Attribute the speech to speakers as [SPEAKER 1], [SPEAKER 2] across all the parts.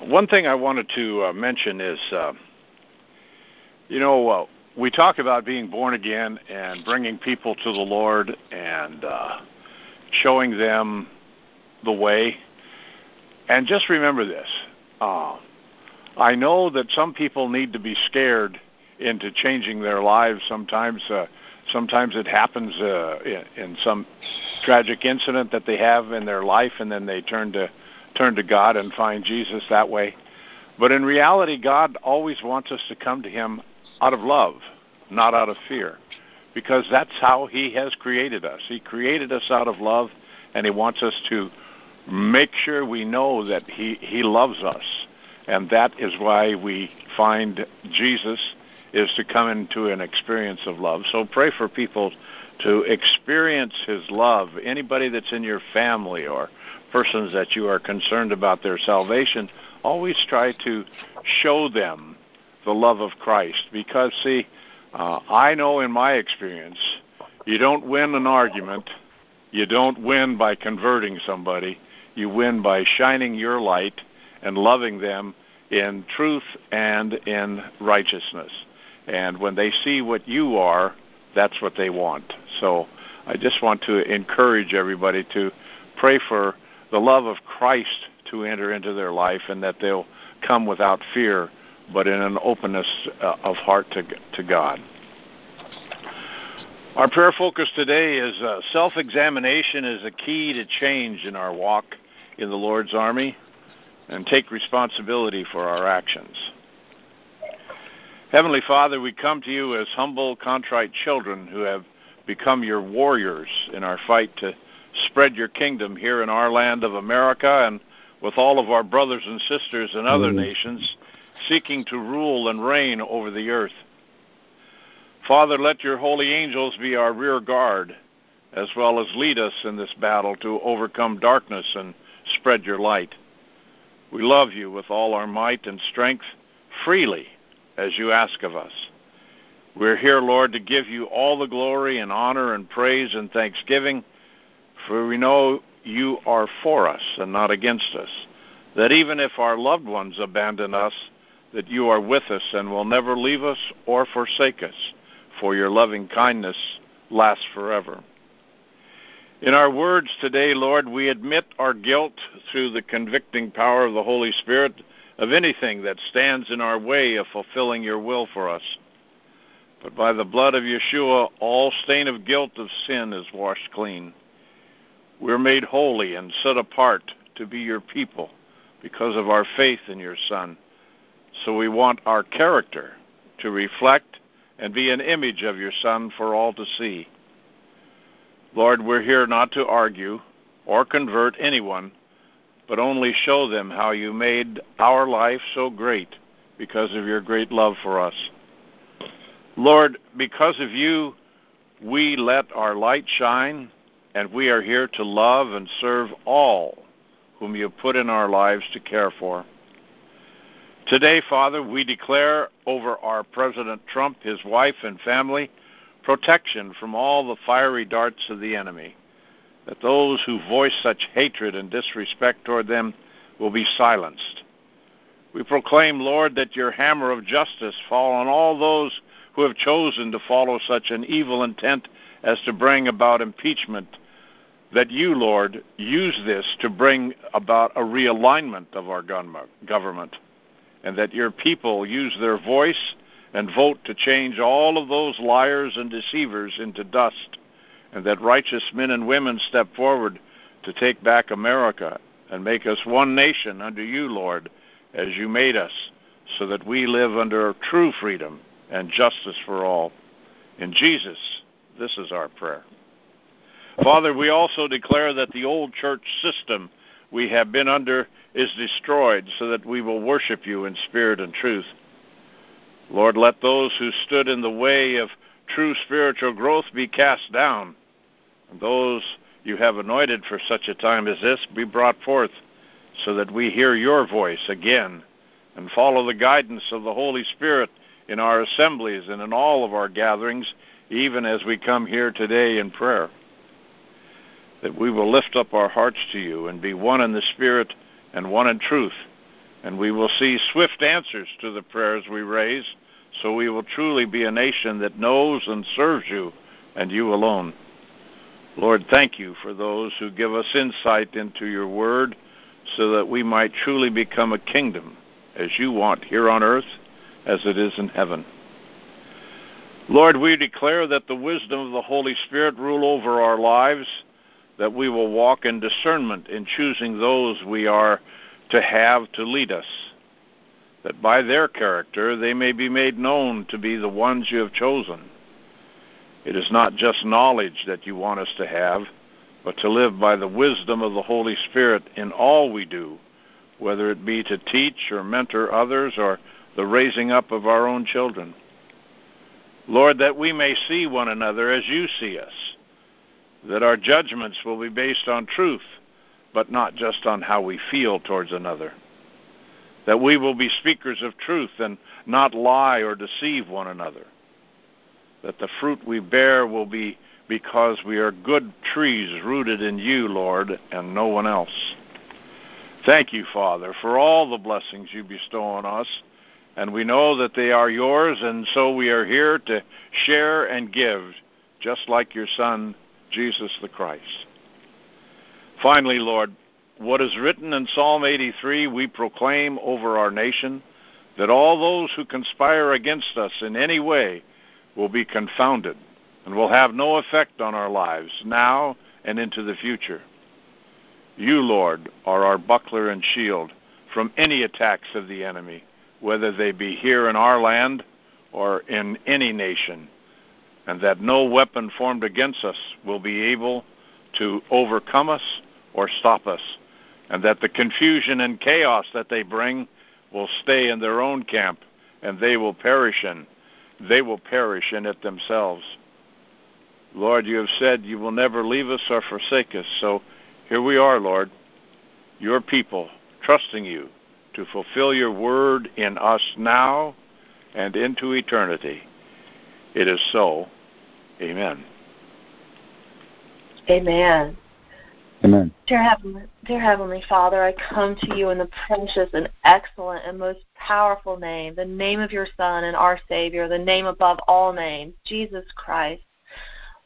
[SPEAKER 1] One thing I wanted to uh, mention is, uh, you know, uh, we talk about being born again and bringing people to the Lord and uh, showing them the way. And just remember this. Uh, I know that some people need to be scared into changing their lives sometimes. Uh, sometimes it happens uh, in, in some tragic incident that they have in their life, and then they turn to turn to God and find Jesus that way. But in reality, God always wants us to come to Him out of love, not out of fear, because that's how He has created us. He created us out of love, and He wants us to make sure we know that He He loves us, and that is why we find Jesus is to come into an experience of love. So pray for people to experience His love. Anybody that's in your family or persons that you are concerned about their salvation, always try to show them the love of Christ. Because, see, uh, I know in my experience, you don't win an argument, you don't win by converting somebody, you win by shining your light and loving them in truth and in righteousness. And when they see what you are, that's what they want. So I just want to encourage everybody to pray for the love of Christ to enter into their life and that they'll come without fear, but in an openness uh, of heart to, to God. Our prayer focus today is uh, self examination is a key to change in our walk in the Lord's army and take responsibility for our actions. Heavenly Father, we come to you as humble, contrite children who have become your warriors in our fight to spread your kingdom here in our land of America and with all of our brothers and sisters in other mm-hmm. nations seeking to rule and reign over the earth. Father, let your holy angels be our rear guard as well as lead us in this battle to overcome darkness and spread your light. We love you with all our might and strength freely as you ask of us. We're here, Lord, to give you all the glory and honor and praise and thanksgiving, for we know you are for us and not against us. That even if our loved ones abandon us, that you are with us and will never leave us or forsake us, for your loving kindness lasts forever. In our words today, Lord, we admit our guilt through the convicting power of the Holy Spirit of anything that stands in our way of fulfilling your will for us. But by the blood of Yeshua, all stain of guilt of sin is washed clean. We're made holy and set apart to be your people because of our faith in your Son. So we want our character to reflect and be an image of your Son for all to see. Lord, we're here not to argue or convert anyone but only show them how you made our life so great because of your great love for us. Lord, because of you, we let our light shine, and we are here to love and serve all whom you put in our lives to care for. Today, Father, we declare over our President Trump, his wife, and family protection from all the fiery darts of the enemy that those who voice such hatred and disrespect toward them will be silenced. We proclaim, Lord, that your hammer of justice fall on all those who have chosen to follow such an evil intent as to bring about impeachment. That you, Lord, use this to bring about a realignment of our government, and that your people use their voice and vote to change all of those liars and deceivers into dust and that righteous men and women step forward to take back America and make us one nation under you, Lord, as you made us, so that we live under true freedom and justice for all. In Jesus, this is our prayer. Father, we also declare that the old church system we have been under is destroyed so that we will worship you in spirit and truth. Lord, let those who stood in the way of true spiritual growth be cast down, and those you have anointed for such a time as this be brought forth, so that we hear your voice again and follow the guidance of the Holy Spirit in our assemblies and in all of our gatherings, even as we come here today in prayer. That we will lift up our hearts to you and be one in the Spirit and one in truth, And we will see swift answers to the prayers we raise, so we will truly be a nation that knows and serves you and you alone. Lord, thank you for those who give us insight into your word so that we might truly become a kingdom as you want here on earth as it is in heaven. Lord, we declare that the wisdom of the Holy Spirit rule over our lives, that we will walk in discernment in choosing those we are to have to lead us, that by their character they may be made known to be the ones you have chosen. It is not just knowledge that you want us to have, but to live by the wisdom of the Holy Spirit in all we do, whether it be to teach or mentor others or the raising up of our own children. Lord, that we may see one another as you see us, that our judgments will be based on truth, but not just on how we feel towards another, that we will be speakers of truth and not lie or deceive one another, that the fruit we bear will be because we are good trees rooted in you, Lord, and no one else. Thank you, Father, for all the blessings you bestow on us and we know that they are yours, and so we are here to share and give, just like your Son, Jesus the Christ. Finally, Lord, what is written in Psalm 83 we proclaim over our nation that all those who conspire against us in any way will be confounded and will have no effect on our lives now and into the future. You, Lord, are our buckler and shield from any attacks of the enemy whether they be here in our land or in any nation, and that no weapon formed against us will be able to overcome us or stop us, and that the confusion and chaos that they bring will stay in their own camp, and they will perish in. They will perish in it themselves. Lord, you have said you will never leave us or forsake us, so here we are, Lord, your people, trusting you to fulfill your word in us now and into eternity. It is so. Amen.
[SPEAKER 2] Amen.
[SPEAKER 3] Amen.
[SPEAKER 2] Dear Heavenly, dear Heavenly Father, I come to you in the precious and excellent and most powerful name, the name of your Son and our Savior, the name above all names, Jesus Christ.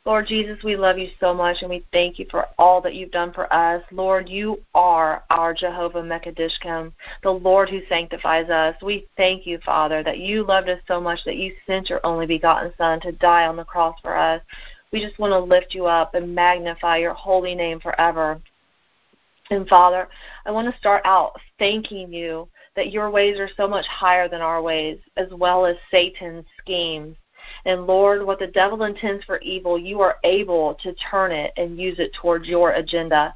[SPEAKER 2] Lord Jesus, we love you so much and we thank you for all that you've done for us. Lord, you are our Jehovah Mekadishkem, the Lord who sanctifies us. We thank you, Father, that you loved us so much that you sent your only begotten Son to die on the cross for us. We just want to lift you up and magnify your holy name forever. And Father, I want to start out thanking you that your ways are so much higher than our ways, as well as Satan's schemes. And Lord, what the devil intends for evil, you are able to turn it and use it towards your agenda.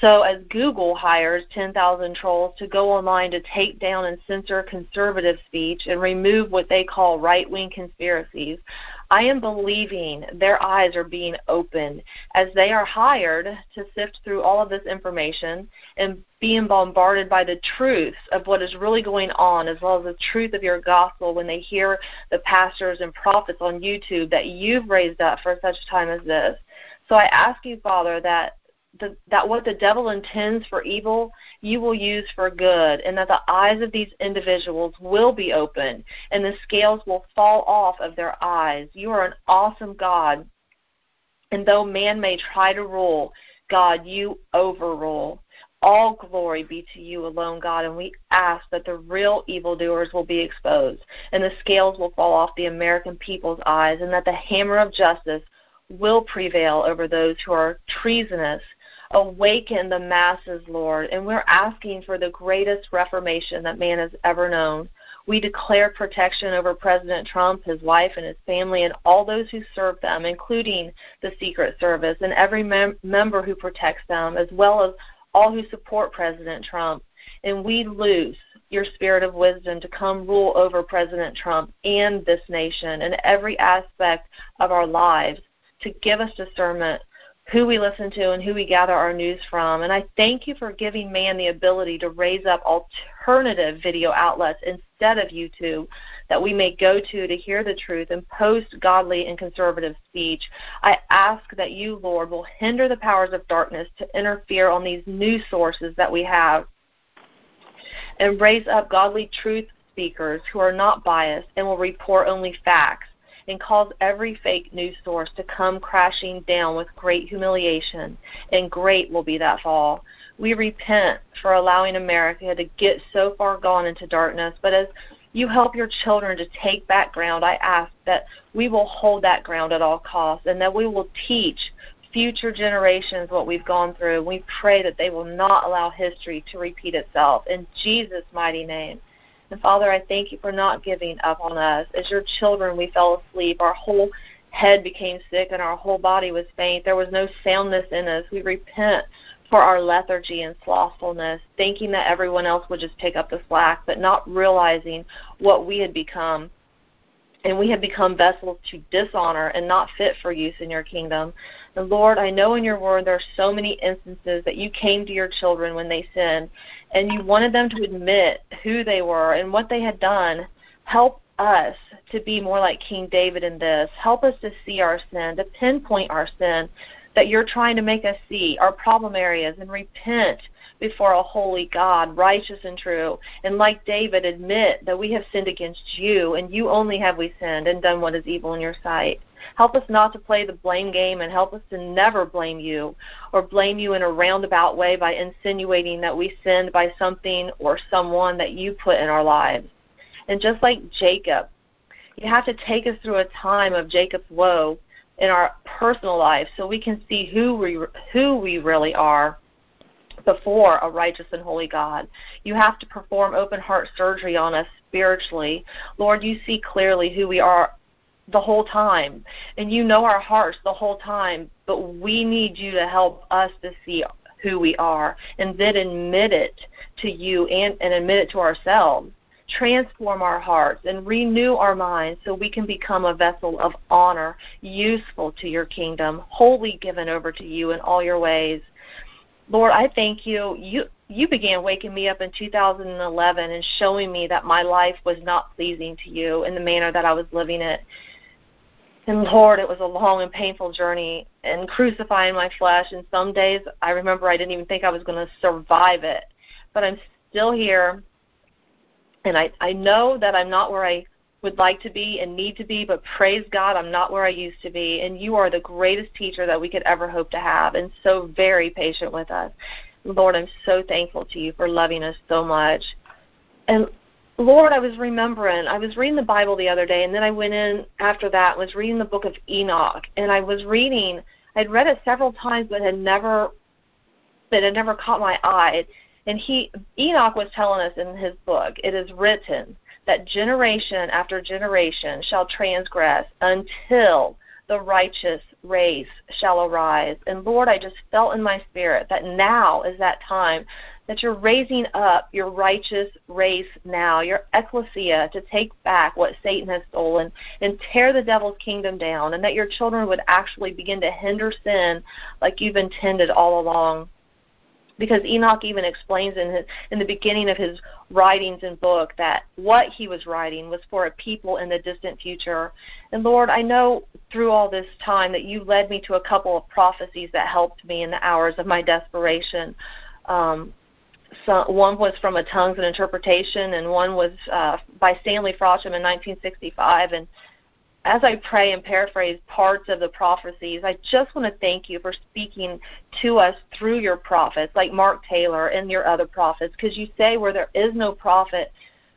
[SPEAKER 2] So, as Google hires 10,000 trolls to go online to take down and censor conservative speech and remove what they call right wing conspiracies, I am believing their eyes are being opened as they are hired to sift through all of this information and being bombarded by the truths of what is really going on, as well as the truth of your gospel when they hear the pastors and prophets on YouTube that you've raised up for such a time as this. So I ask you, Father, that the, that what the devil intends for evil, you will use for good, and that the eyes of these individuals will be opened, and the scales will fall off of their eyes. You are an awesome God, and though man may try to rule, God, you overrule. All glory be to you alone, God, and we ask that the real evildoers will be exposed, and the scales will fall off the American people's eyes, and that the hammer of justice will prevail over those who are treasonous Awaken the masses, Lord, and we're asking for the greatest reformation that man has ever known. We declare protection over President Trump, his wife, and his family, and all those who serve them, including the Secret Service and every mem- member who protects them, as well as all who support President Trump. And we loose your spirit of wisdom to come rule over President Trump and this nation and every aspect of our lives to give us discernment who we listen to and who we gather our news from. And I thank you for giving man the ability to raise up alternative video outlets instead of YouTube that we may go to to hear the truth and post godly and conservative speech. I ask that you, Lord, will hinder the powers of darkness to interfere on these new sources that we have and raise up godly truth speakers who are not biased and will report only facts and cause every fake news source to come crashing down with great humiliation, and great will be that fall. We repent for allowing America to get so far gone into darkness, but as you help your children to take back ground, I ask that we will hold that ground at all costs and that we will teach future generations what we've gone through. We pray that they will not allow history to repeat itself. In Jesus' mighty name. And Father, I thank you for not giving up on us. As your children, we fell asleep. Our whole head became sick and our whole body was faint. There was no soundness in us. We repent for our lethargy and slothfulness, thinking that everyone else would just pick up the slack, but not realizing what we had become and we have become vessels to dishonor and not fit for use in your kingdom. And Lord, I know in your word there are so many instances that you came to your children when they sinned and you wanted them to admit who they were and what they had done. Help us to be more like King David in this. Help us to see our sin, to pinpoint our sin that you're trying to make us see, our problem areas, and repent before a holy God, righteous and true, and like David, admit that we have sinned against you, and you only have we sinned and done what is evil in your sight. Help us not to play the blame game and help us to never blame you or blame you in a roundabout way by insinuating that we sinned by something or someone that you put in our lives. And just like Jacob, you have to take us through a time of Jacob's woe in our personal lives so we can see who we who we really are before a righteous and holy God. You have to perform open heart surgery on us spiritually. Lord, you see clearly who we are the whole time, and you know our hearts the whole time, but we need you to help us to see who we are and then admit it to you and, and admit it to ourselves. Transform our hearts and renew our minds so we can become a vessel of honor, useful to your kingdom, wholly given over to you in all your ways. Lord, I thank you. You you began waking me up in 2011 and showing me that my life was not pleasing to you in the manner that I was living it. And Lord, it was a long and painful journey and crucifying my flesh. And some days I remember I didn't even think I was going to survive it. But I'm still here. And I, I know that I'm not where I would like to be and need to be, but praise God, I'm not where I used to be. And you are the greatest teacher that we could ever hope to have, and so very patient with us. Lord, I'm so thankful to you for loving us so much. And Lord, I was remembering, I was reading the Bible the other day, and then I went in after that was reading the book of Enoch. And I was reading, I'd read it several times, but had never, but had never caught my eye. And he, Enoch was telling us in his book, it is written that generation after generation shall transgress until the righteous race shall arise. And Lord, I just felt in my spirit that now is that time that you're raising up your righteous race now, your ecclesia, to take back what Satan has stolen and tear the devil's kingdom down, and that your children would actually begin to hinder sin like you've intended all along because Enoch even explains in his, in the beginning of his writings and book that what he was writing was for a people in the distant future. And Lord, I know through all this time that you led me to a couple of prophecies that helped me in the hours of my desperation. Um, so one was from a tongues and interpretation, and one was uh, by Stanley Frodsham in 1965. And as I pray and paraphrase parts of the prophecies, I just want to thank you for speaking to us through your prophets, like Mark Taylor and your other prophets, because you say where there is no prophet,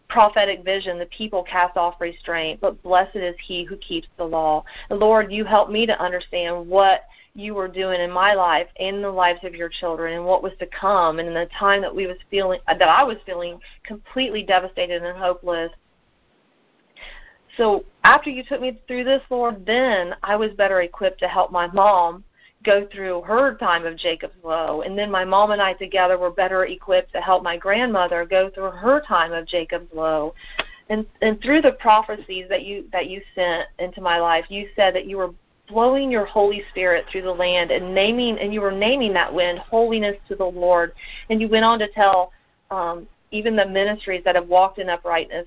[SPEAKER 2] prophetic vision, the people cast off restraint, but blessed is he who keeps the law. Lord, you help me to understand what you were doing in my life in the lives of your children and what was to come and in the time that we was feeling that I was feeling completely devastated and hopeless so after you took me through this, Lord, then I was better equipped to help my mom go through her time of Jacob's woe. And then my mom and I together were better equipped to help my grandmother go through her time of Jacob's woe. And and through the prophecies that you that you sent into my life, you said that you were blowing your Holy Spirit through the land and naming and you were naming that wind holiness to the Lord. And you went on to tell um, even the ministries that have walked in uprightness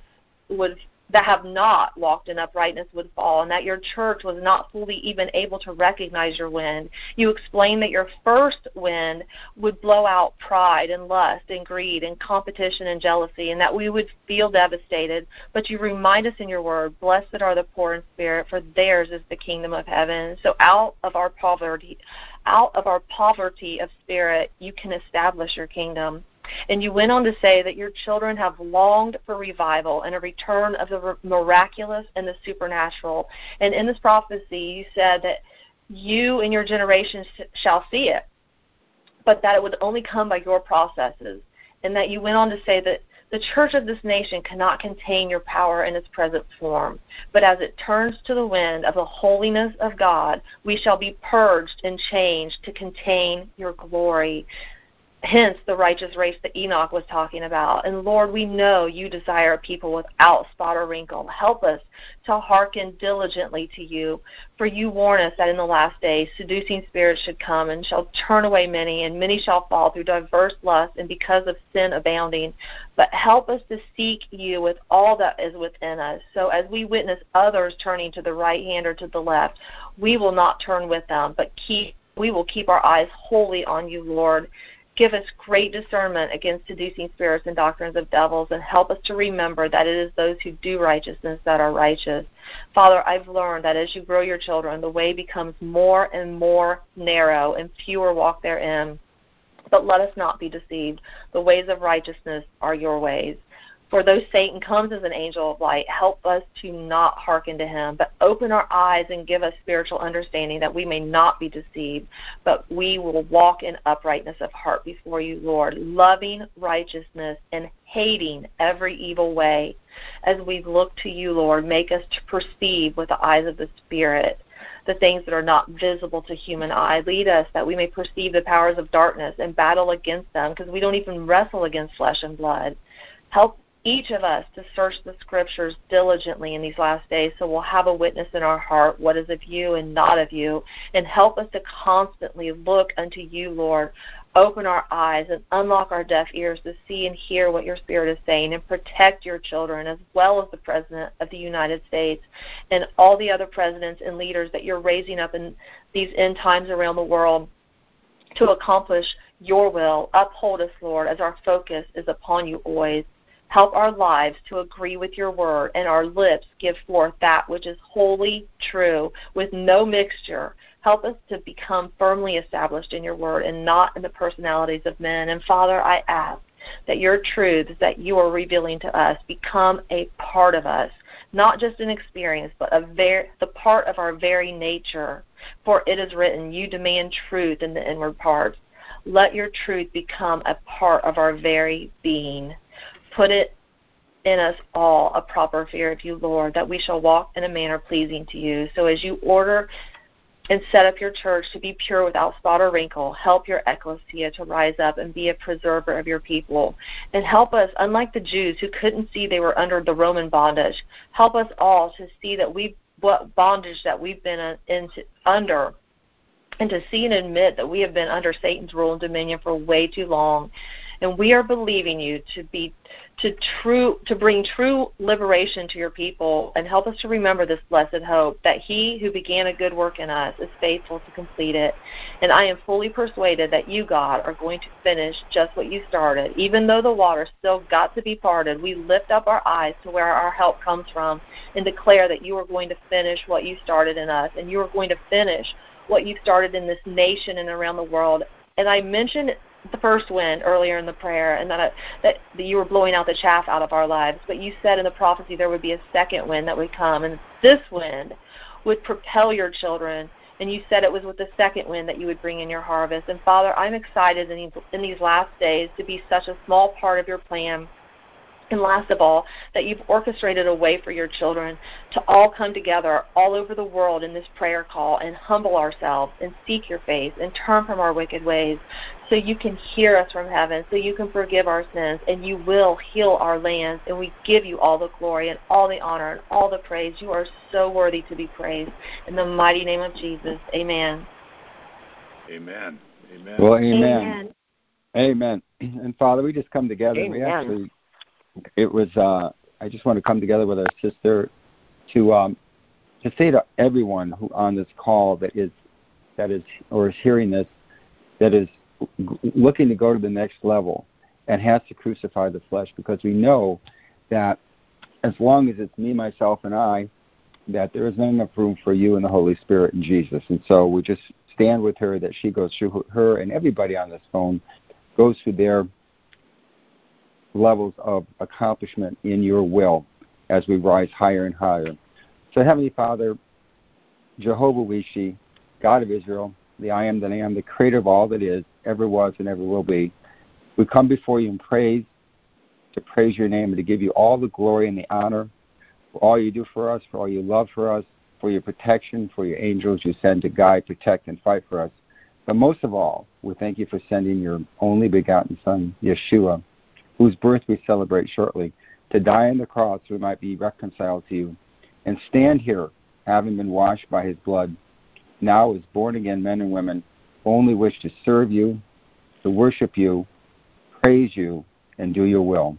[SPEAKER 2] would that have not walked in uprightness would fall, and that your church was not fully even able to recognize your wind. You explained that your first wind would blow out pride and lust and greed and competition and jealousy, and that we would feel devastated. But you remind us in your word, Blessed are the poor in spirit, for theirs is the kingdom of heaven. So out of our poverty, out of our poverty of spirit, you can establish your kingdom. And you went on to say that your children have longed for revival and a return of the miraculous and the supernatural. And in this prophecy, you said that you and your generations shall see it, but that it would only come by your processes. And that you went on to say that the church of this nation cannot contain your power in its present form, but as it turns to the wind of the holiness of God, we shall be purged and changed to contain your glory hence the righteous race that Enoch was talking about. And Lord, we know you desire a people without spot or wrinkle. Help us to hearken diligently to you, for you warn us that in the last days seducing spirits should come and shall turn away many, and many shall fall through diverse lusts and because of sin abounding. But help us to seek you with all that is within us. So as we witness others turning to the right hand or to the left, we will not turn with them, but keep we will keep our eyes wholly on you, Lord. Give us great discernment against seducing spirits and doctrines of devils, and help us to remember that it is those who do righteousness that are righteous. Father, I've learned that as you grow your children, the way becomes more and more narrow, and fewer walk therein. But let us not be deceived. The ways of righteousness are your ways. For though Satan comes as an angel of light, help us to not hearken to him, but open our eyes and give us spiritual understanding that we may not be deceived, but we will walk in uprightness of heart before you, Lord, loving righteousness and hating every evil way. As we look to you, Lord, make us to perceive with the eyes of the Spirit the things that are not visible to human eye. Lead us that we may perceive the powers of darkness and battle against them because we don't even wrestle against flesh and blood. Help each of us to search the scriptures diligently in these last days so we'll have a witness in our heart what is of you and not of you. And help us to constantly look unto you lord. Open our eyes and unlock our deaf ears to see and hear what your spirit is saying and protect your children as well as the president of the united states and all the other presidents and leaders that you're raising up in these end times around the world to accomplish your will. Uphold us lord as our focus is upon you always Help our lives to agree with your word, and our lips give forth that which is wholly true, with no mixture. Help us to become firmly established in your word and not in the personalities of men. And Father, I ask that your truths that you are revealing to us become a part of us, not just an experience, but a ver- the part of our very nature. For it is written, You demand truth in the inward parts. Let your truth become a part of our very being put it in us all a proper fear of you, Lord, that we shall walk in a manner pleasing to you. So as you order and set up your church to be pure without spot or wrinkle, help your ecclesia to rise up and be a preserver of your people. And help us, unlike the Jews who couldn't see they were under the Roman bondage, help us all to see that we what bondage that we've been uh, into, under and to see and admit that we have been under Satan's rule and dominion for way too long and we are believing you to be to true to bring true liberation to your people and help us to remember this blessed hope that he who began a good work in us is faithful to complete it. And i am fully persuaded that you god are going to finish just what you started. Even though the water still got to be parted we lift up our eyes to where our help comes from and declare that you are going to finish what you started in us and you are going to finish what you started in this nation and around the world. And I mentioned the first wind earlier in the prayer, and that, uh, that that you were blowing out the chaff out of our lives. But you said in the prophecy there would be a second wind that would come, and this wind would propel your children. And you said it was with the second wind that you would bring in your harvest. And Father, I'm excited in these, in these last days to be such a small part of your plan and last of all, that you've orchestrated a way for your children to all come together all over the world in this prayer call and humble ourselves and seek your face and turn from our wicked ways so you can hear us from heaven, so you can forgive our sins, and you will heal our lands. And we give you all the glory and all the honor and all the praise. You are so worthy to be praised. In the mighty name of Jesus, amen.
[SPEAKER 1] Amen. Amen.
[SPEAKER 3] Well, amen. Amen. amen. And Father, we just come together.
[SPEAKER 4] Amen.
[SPEAKER 3] We actually it was uh, I just want to come together with our sister to um, to say to everyone who on this call that is that is or is hearing this that is looking to go to the next level and has to crucify the flesh because we know that as long as it's me, myself, and I, that there isn't enough room for you and the Holy Spirit and Jesus. And so we just stand with her that she goes through her and everybody on this phone goes through their levels of accomplishment in your will as we rise higher and higher. So, Heavenly Father, Jehovah Rishi, God of Israel, the I am that I am, the creator of all that is, ever was, and ever will be, we come before you in praise, to praise your name, and to give you all the glory and the honor for all you do for us, for all you love for us, for your protection, for your angels you send to guide, protect, and fight for us. But most of all, we thank you for sending your only begotten Son, Yeshua, whose birth we celebrate shortly, to die on the cross so we might be reconciled to you, and stand here, having been washed by his blood, now as born again men and women, only wish to serve you, to worship you, praise you, and do your will.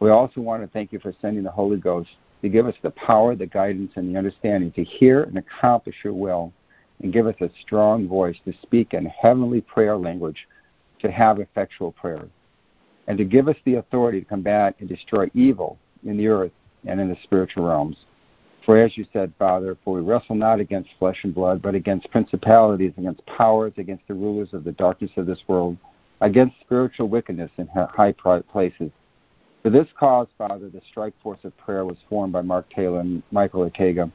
[SPEAKER 3] We also want to thank you for sending the Holy Ghost to give us the power, the guidance, and the understanding to hear and accomplish your will, and give us a strong voice to speak in heavenly prayer language, to have effectual prayer and to give us the authority to combat and destroy evil in the earth and in the spiritual realms. For as you said, Father, for we wrestle not against flesh and blood, but against principalities, against powers, against the rulers of the darkness of this world, against spiritual wickedness in high places. For this cause, Father, the strike force of prayer was formed by Mark Taylor and Michael Ortega,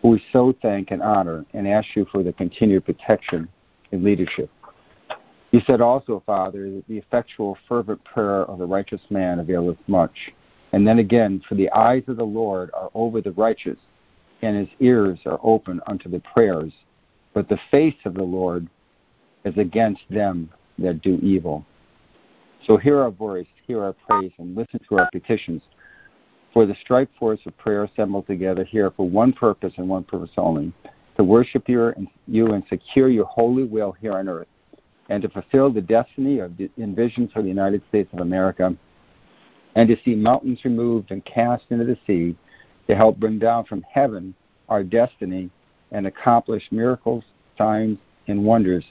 [SPEAKER 3] who we so thank and honor and ask you for the continued protection and leadership. You said also, Father, that the effectual, fervent prayer of the righteous man availeth much. And then again, for the eyes of the Lord are over the righteous, and his ears are open unto the prayers. But the face of the Lord is against them that do evil. So hear our voice, hear our praise, and listen to our petitions. For the strike force of prayer assembled together here for one purpose and one purpose only to worship you and secure your holy will here on earth and to fulfill the destiny of the, envisioned for the United States of America, and to see mountains removed and cast into the sea to help bring down from heaven our destiny and accomplish miracles, signs, and wonders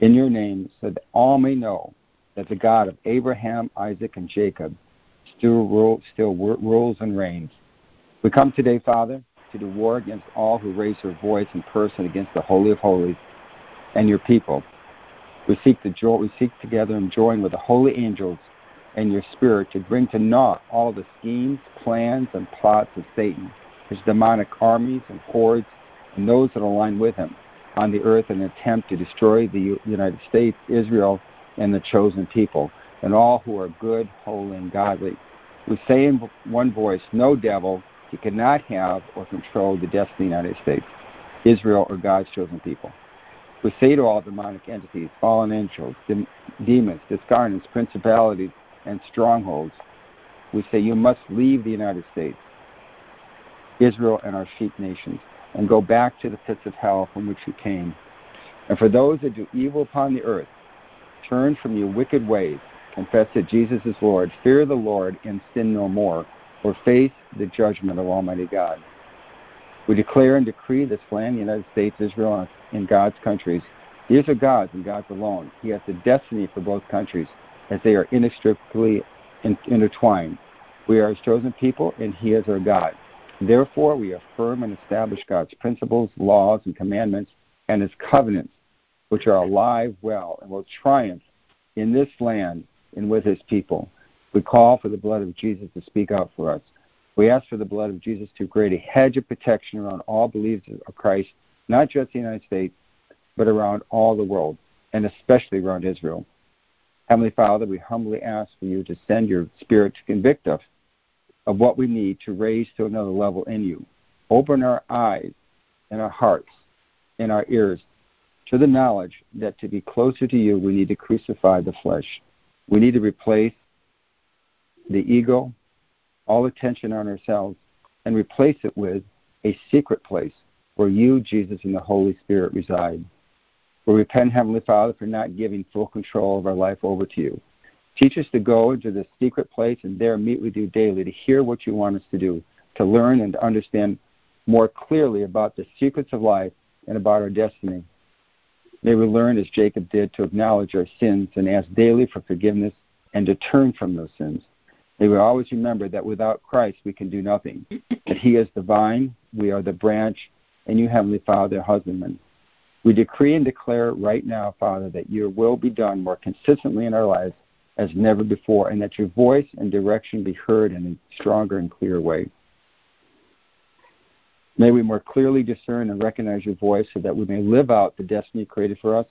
[SPEAKER 3] in your name so that all may know that the God of Abraham, Isaac, and Jacob still, rule, still rules and reigns. We come today, Father, to do war against all who raise their voice in person against the Holy of Holies and your people we seek to joy, we seek together and join with the holy angels and your spirit to bring to naught all the schemes, plans, and plots of Satan, his demonic armies and hordes, and those that align with him on the earth in an attempt to destroy the United States, Israel, and the chosen people, and all who are good, holy, and godly. We say in one voice, No devil, he cannot have or control the destiny of the United States, Israel, or God's chosen people. We say to all demonic entities, fallen angels, demons, discarnates, principalities, and strongholds, we say, You must leave the United States, Israel, and our sheep nations, and go back to the pits of hell from which you came. And for those that do evil upon the earth, turn from your wicked ways, confess that Jesus is Lord, fear the Lord, and sin no more, or face the judgment of Almighty God. We declare and decree this land, the United States, Israel, and God's countries. These are God's and God's alone. He has the destiny for both countries as they are inextricably intertwined. We are His chosen people, and He is our God. Therefore, we affirm and establish God's principles, laws, and commandments, and His covenants, which are alive, well, and will triumph in this land and with His people. We call for the blood of Jesus to speak out for us. We ask for the blood of Jesus to create a hedge of protection around all believers of Christ, not just the United States, but around all the world, and especially around Israel. Heavenly Father, we humbly ask for you to send your Spirit to convict us of what we need to raise to another level in you. Open our eyes and our hearts and our ears to the knowledge that to be closer to you, we need to crucify the flesh. We need to replace the ego, all attention on ourselves and replace it with a secret place where you, Jesus, and the Holy Spirit reside. We repent, Heavenly Father, for not giving full control of our life over to you. Teach us to go into the secret place and there meet with you daily to hear what you want us to do, to learn and to understand more clearly about the secrets of life and about our destiny. May we learn, as Jacob did, to acknowledge our sins and ask daily for forgiveness and to turn from those sins. May we always remember that without Christ we can do nothing, that He is the vine, we are the branch, and you, Heavenly Father, husbandman. We decree and declare right now, Father, that your will be done more consistently in our lives as never before, and that your voice and direction be heard in a stronger and clearer way. May we more clearly discern and recognize your voice so that we may live out the destiny created for us.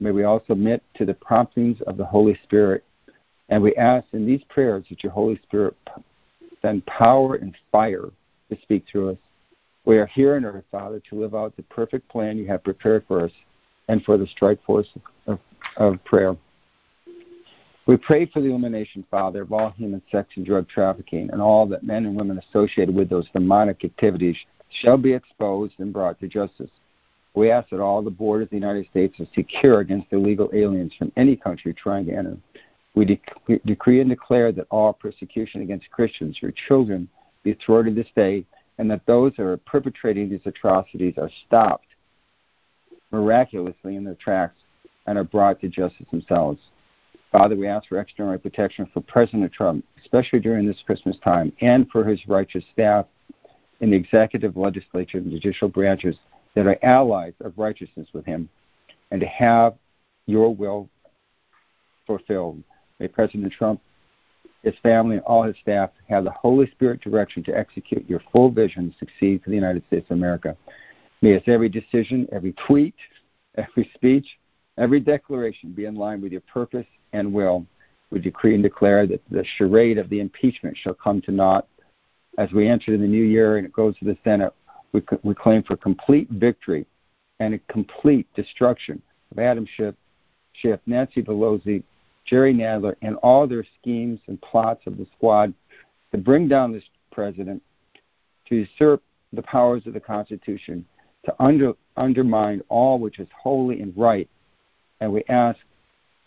[SPEAKER 3] May we also submit to the promptings of the Holy Spirit. And we ask in these prayers that your Holy Spirit send power and fire to speak through us. We are here on earth, Father, to live out the perfect plan you have prepared for us and for the strike force of, of prayer. We pray for the illumination, Father, of all human sex and drug trafficking and all that men and women associated with those demonic activities shall be exposed and brought to justice. We ask that all the borders of the United States are secure against illegal aliens from any country trying to enter. We de- decree and declare that all persecution against Christians or children be thwarted this day, and that those that are perpetrating these atrocities are stopped miraculously in their tracks and are brought to justice themselves. Father, we ask for extraordinary protection for President Trump, especially during this Christmas time, and for his righteous staff in the executive, legislature, and judicial branches that are allies of righteousness with him, and to have your will fulfilled. May President Trump, his family, and all his staff have the Holy Spirit direction to execute your full vision to succeed for the United States of America. May his every decision, every tweet, every speech, every declaration be in line with your purpose and will. We decree and declare that the charade of the impeachment shall come to naught as we enter the new year and it goes to the Senate, we, we claim for complete victory and a complete destruction of Adam Schiff, Schiff, Nancy Pelosi, Jerry Nadler, and all their schemes and plots of the squad to bring down this president, to usurp the powers of the Constitution, to under, undermine all which is holy and right. And we ask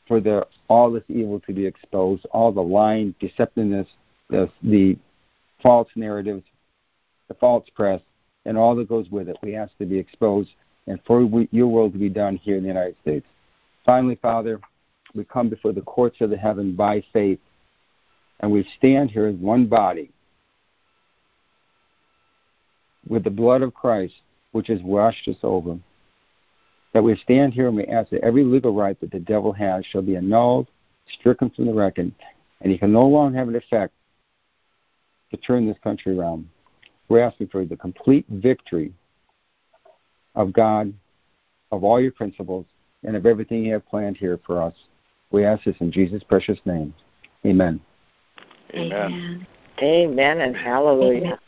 [SPEAKER 3] for the, all this evil to be exposed, all the lying, deceptiveness, the, the false narratives, the false press, and all that goes with it. We ask to be exposed and for your will to be done here in the United States. Finally, Father, we come before the courts of the heaven by faith, and we stand here as one body with the blood of Christ, which has washed us over. That we stand here and we ask that every legal right that the devil has shall be annulled, stricken from the record, and he can no longer have an effect to turn this country around. We're asking for the complete victory of God, of all your principles, and of everything you have planned here for us. We ask this in Jesus' precious name. Amen.
[SPEAKER 1] Amen.
[SPEAKER 4] Amen and hallelujah.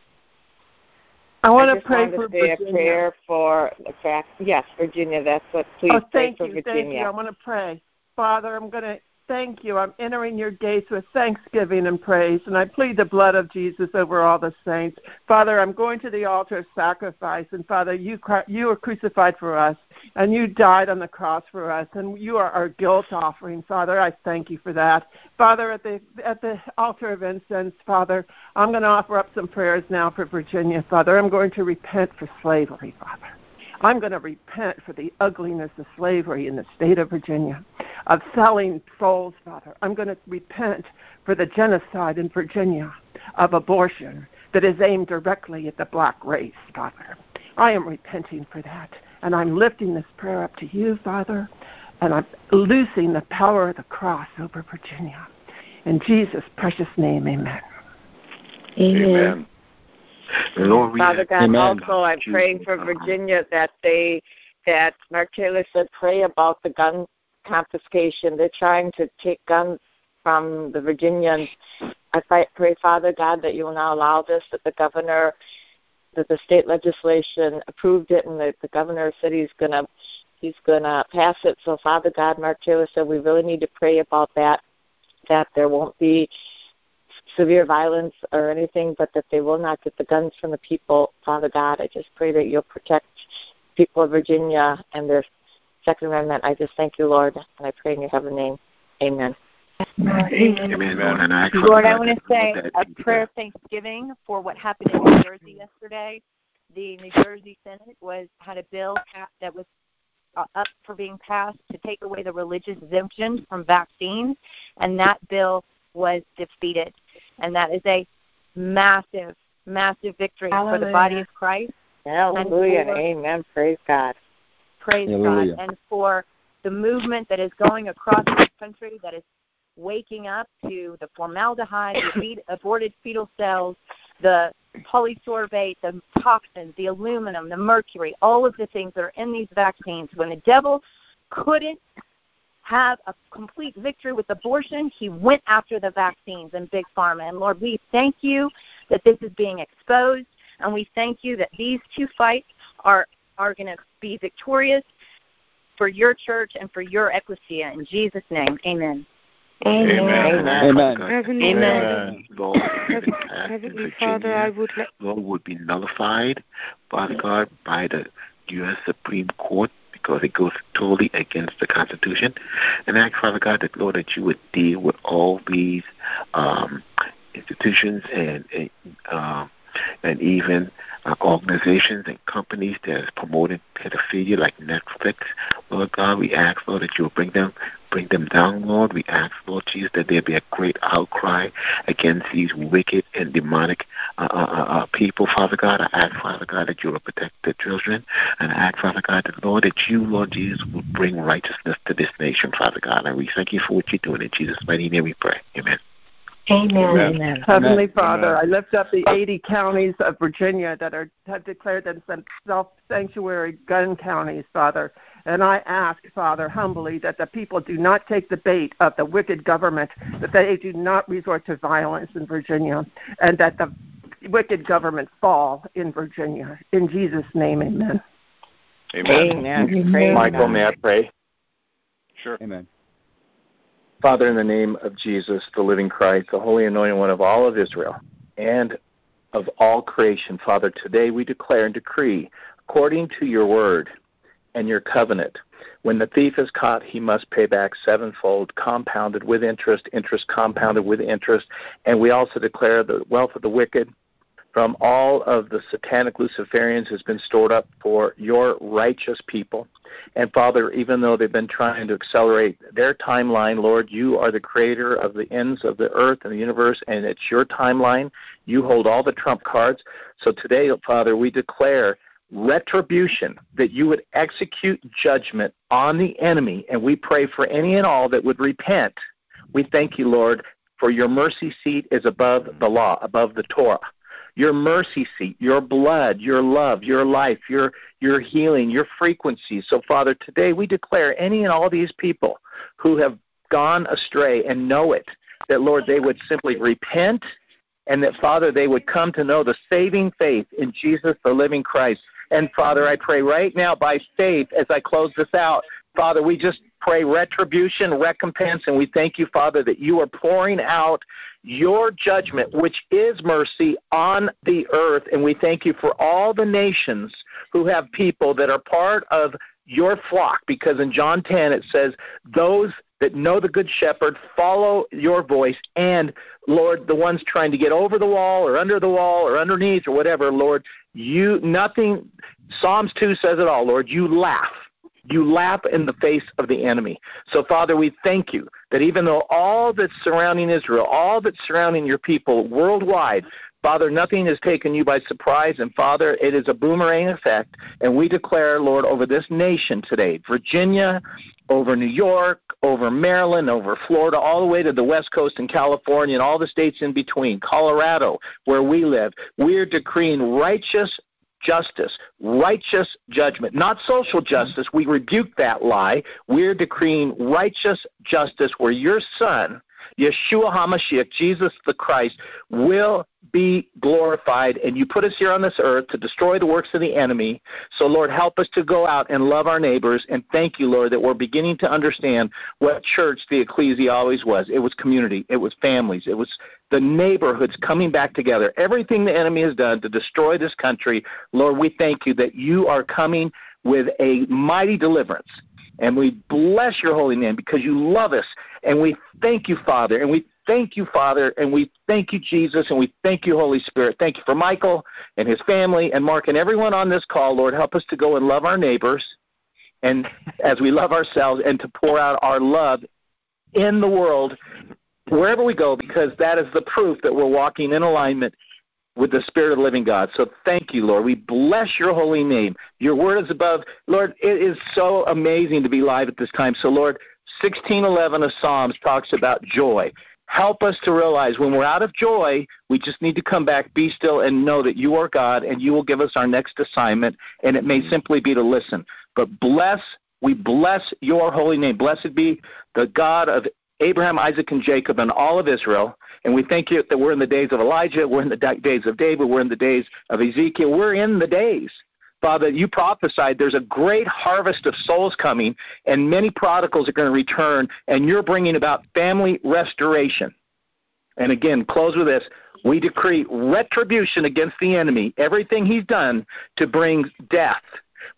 [SPEAKER 5] I want
[SPEAKER 4] to
[SPEAKER 5] pray
[SPEAKER 4] for
[SPEAKER 5] Virginia.
[SPEAKER 4] a prayer for the fact. Yes, Virginia. That's what. Please
[SPEAKER 5] oh,
[SPEAKER 4] pray
[SPEAKER 5] thank
[SPEAKER 4] for
[SPEAKER 5] you,
[SPEAKER 4] Virginia.
[SPEAKER 5] thank you. I want to pray, Father. I'm going to thank you. I'm entering your gates with thanksgiving and praise, and I plead the blood of Jesus over all the saints. Father, I'm going to the altar of sacrifice, and Father, you you were crucified for us, and you died on the cross for us, and you are our guilt offering. Father, I thank you for that. Father, at the at the altar of incense, Father, I'm going to offer up some prayers now for Virginia. Father, I'm going to repent for slavery, Father. I'm going to repent for the ugliness of slavery in the state of Virginia, of selling souls, Father. I'm going to repent for the genocide in Virginia of abortion that is aimed directly at the black race, Father. I am repenting for that. And I'm lifting this prayer up to you, Father, and I'm loosing the power of the cross over Virginia. In Jesus' precious name, amen.
[SPEAKER 1] Amen. amen.
[SPEAKER 4] Lord, we Father God, Amen. also I'm praying for Virginia that they that Mark Taylor said pray about the gun confiscation. They're trying to take guns from the Virginians. I pray, Father God, that you will now allow this, that the governor, that the state legislation approved it, and that the governor said he's gonna he's gonna pass it. So, Father God, Mark Taylor said we really need to pray about that, that there won't be severe violence or anything, but that they will not get the guns from the people. Father God, I just pray that you'll protect people of Virginia and their Second Amendment. I just thank you, Lord, and I pray in your heavenly name. Amen.
[SPEAKER 6] Amen. Amen. Lord, and I Lord, I want to say a prayer of thanksgiving for what happened in New Jersey yesterday. The New Jersey Senate was had a bill that was uh, up for being passed to take away the religious exemption from vaccines, and that bill was defeated. And that is a massive, massive victory Hallelujah. for the body of Christ.
[SPEAKER 4] Hallelujah. For, Amen. Praise God.
[SPEAKER 6] Praise Hallelujah. God. And for the movement that is going across the country that is waking up to the formaldehyde, the aborted fetal cells, the polysorbate, the toxins, the aluminum, the mercury, all of the things that are in these vaccines. When the devil couldn't have a complete victory with abortion, he went after the vaccines and big pharma. And Lord, we thank you that this is being exposed, and we thank you that these two fights are are going to be victorious for your church and for your ecclesia. In Jesus' name, amen.
[SPEAKER 2] Amen.
[SPEAKER 3] Amen. Amen.
[SPEAKER 7] Heavenly, Amen. Lord, Heavenly Father, I would let
[SPEAKER 8] Lord would be nullified, Father God, by the U.S. Supreme Court because it goes totally against the Constitution. And I ask, Father God, that Lord, that you would deal with all these um, institutions and, and uh, and even uh, organizations and companies that is promoting pedophilia like Netflix. Lord God, we ask, Lord, that you will bring them bring them down, Lord. We ask, Lord Jesus, that there be a great outcry against these wicked and demonic uh, uh, uh, uh people, Father God. I ask, Father God, that you will protect the children. And I ask, Father God, that, Lord, that you, Lord Jesus, will bring righteousness to this nation, Father God. And we thank you for what you're doing. In Jesus' mighty name we pray. Amen.
[SPEAKER 2] Amen. Amen.
[SPEAKER 5] Heavenly Father, Amen. I lift up the 80 counties of Virginia that are have declared themselves sanctuary gun counties, Father. And I ask, Father, humbly, that the people do not take the bait of the wicked government, that they do not resort to violence in Virginia, and that the wicked government fall in Virginia. In Jesus' name, amen.
[SPEAKER 8] Amen.
[SPEAKER 4] Amen. amen.
[SPEAKER 9] Michael, may I pray?
[SPEAKER 1] Sure.
[SPEAKER 3] Amen.
[SPEAKER 9] Father, in the name of Jesus, the living Christ, the holy anointed one of all of Israel and of all creation, Father, today we declare and decree, according to your word and your covenant, when the thief is caught, he must pay back sevenfold, compounded with interest, interest compounded with interest. And we also declare the wealth of the wicked from all of the satanic Luciferians has been stored up for your righteous people. And Father, even though they've been trying to accelerate their timeline, Lord, you are the creator of the ends of the earth and the universe, and it's your timeline. You hold all the trump cards. So today, Father, we declare retribution, that you would execute judgment on the enemy, and we pray for any and all that would repent. We thank you, Lord, for your mercy seat is above the law, above the Torah your mercy seat, your blood, your love, your life, your your healing, your frequency. So Father, today we declare any and all these people who have gone astray and know it, that Lord, they would simply repent and that Father, they would come to know the saving faith in Jesus the living Christ. And Father, I pray right now by faith as I close this out, Father, we just pray retribution, recompense, and we thank you, Father, that you are pouring out your judgment, which is mercy, on the earth. And we thank you for all the nations who have people that are part of your flock, because in John 10 it says, Those that know the Good Shepherd follow your voice, and Lord, the ones trying to get over the wall or under the wall or underneath or whatever, Lord, you nothing. Psalms 2 says it all, Lord. You laugh you laugh in the face of the enemy. So, Father, we thank you that even though all that's surrounding Israel, all that's surrounding your people worldwide, Father, nothing has taken you by surprise. And, Father, it is a boomerang effect. And we declare, Lord, over this nation today, Virginia, over New York, over Maryland, over Florida, all the way to the West Coast and California and all the states in between, Colorado, where we live, we're decreeing righteous justice, righteous judgment, not social justice. We rebuke that lie. We're decreeing righteous justice where your son, Yeshua HaMashiach, Jesus the Christ, will be glorified. And you put us here on this earth to destroy the works of the enemy. So, Lord, help us to go out and love our neighbors. And thank you, Lord, that we're beginning to understand what church the ecclesia always was. It was community, it was families, it was the neighborhoods coming back together. Everything the enemy has done to destroy this country, Lord, we thank you that you are coming with a mighty deliverance And we bless your holy name because you love us. And we thank you, Father. And we thank you, Father. And we thank you, Jesus. And we thank you, Holy Spirit. Thank you for Michael and his family and Mark and everyone on this call. Lord, help us to go and love our neighbors and as we love ourselves and to pour out our love in the world wherever we go because that is the proof that we're walking in alignment with the Spirit of the living God. So thank you, Lord. We bless your holy name. Your word is above. Lord, it is so amazing to be live at this time. So, Lord, 1611 of Psalms talks about joy. Help us to realize when we're out of joy, we just need to come back, be still, and know that you are God and you will give us our next assignment. And it may simply be to listen. But bless, we bless your holy name. Blessed be the God of Abraham, Isaac, and Jacob, and all of Israel. And we thank you that we're in the days of Elijah, we're in the days of David, we're in the days of Ezekiel, we're in the days. Father, you prophesied there's a great harvest of souls coming, and many prodigals are going to return, and you're bringing about family restoration. And again, close with this. We decree retribution against the enemy, everything he's done to bring death.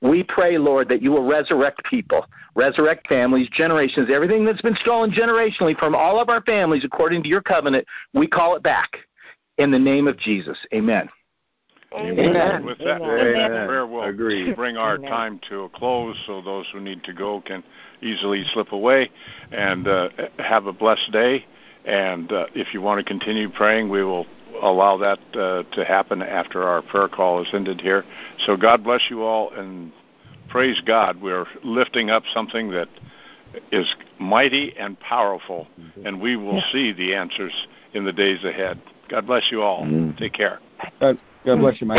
[SPEAKER 9] We pray, Lord, that you will resurrect people, resurrect families, generations, everything that's been stolen generationally from all of our families according to your covenant. We call it back in the name of Jesus. Amen.
[SPEAKER 1] Amen. With that Amen. prayer, we'll Agreed. bring our Amen. time to a close so those who need to go can easily slip away. And uh, have a blessed day. And uh, if you want to continue praying, we will allow that uh, to happen after our prayer call is ended here. So God bless you all and praise God. We're lifting up something that is mighty and powerful, and we will see the answers in the days ahead. God bless you all. Mm. Take care.
[SPEAKER 3] God, God bless you, Mike.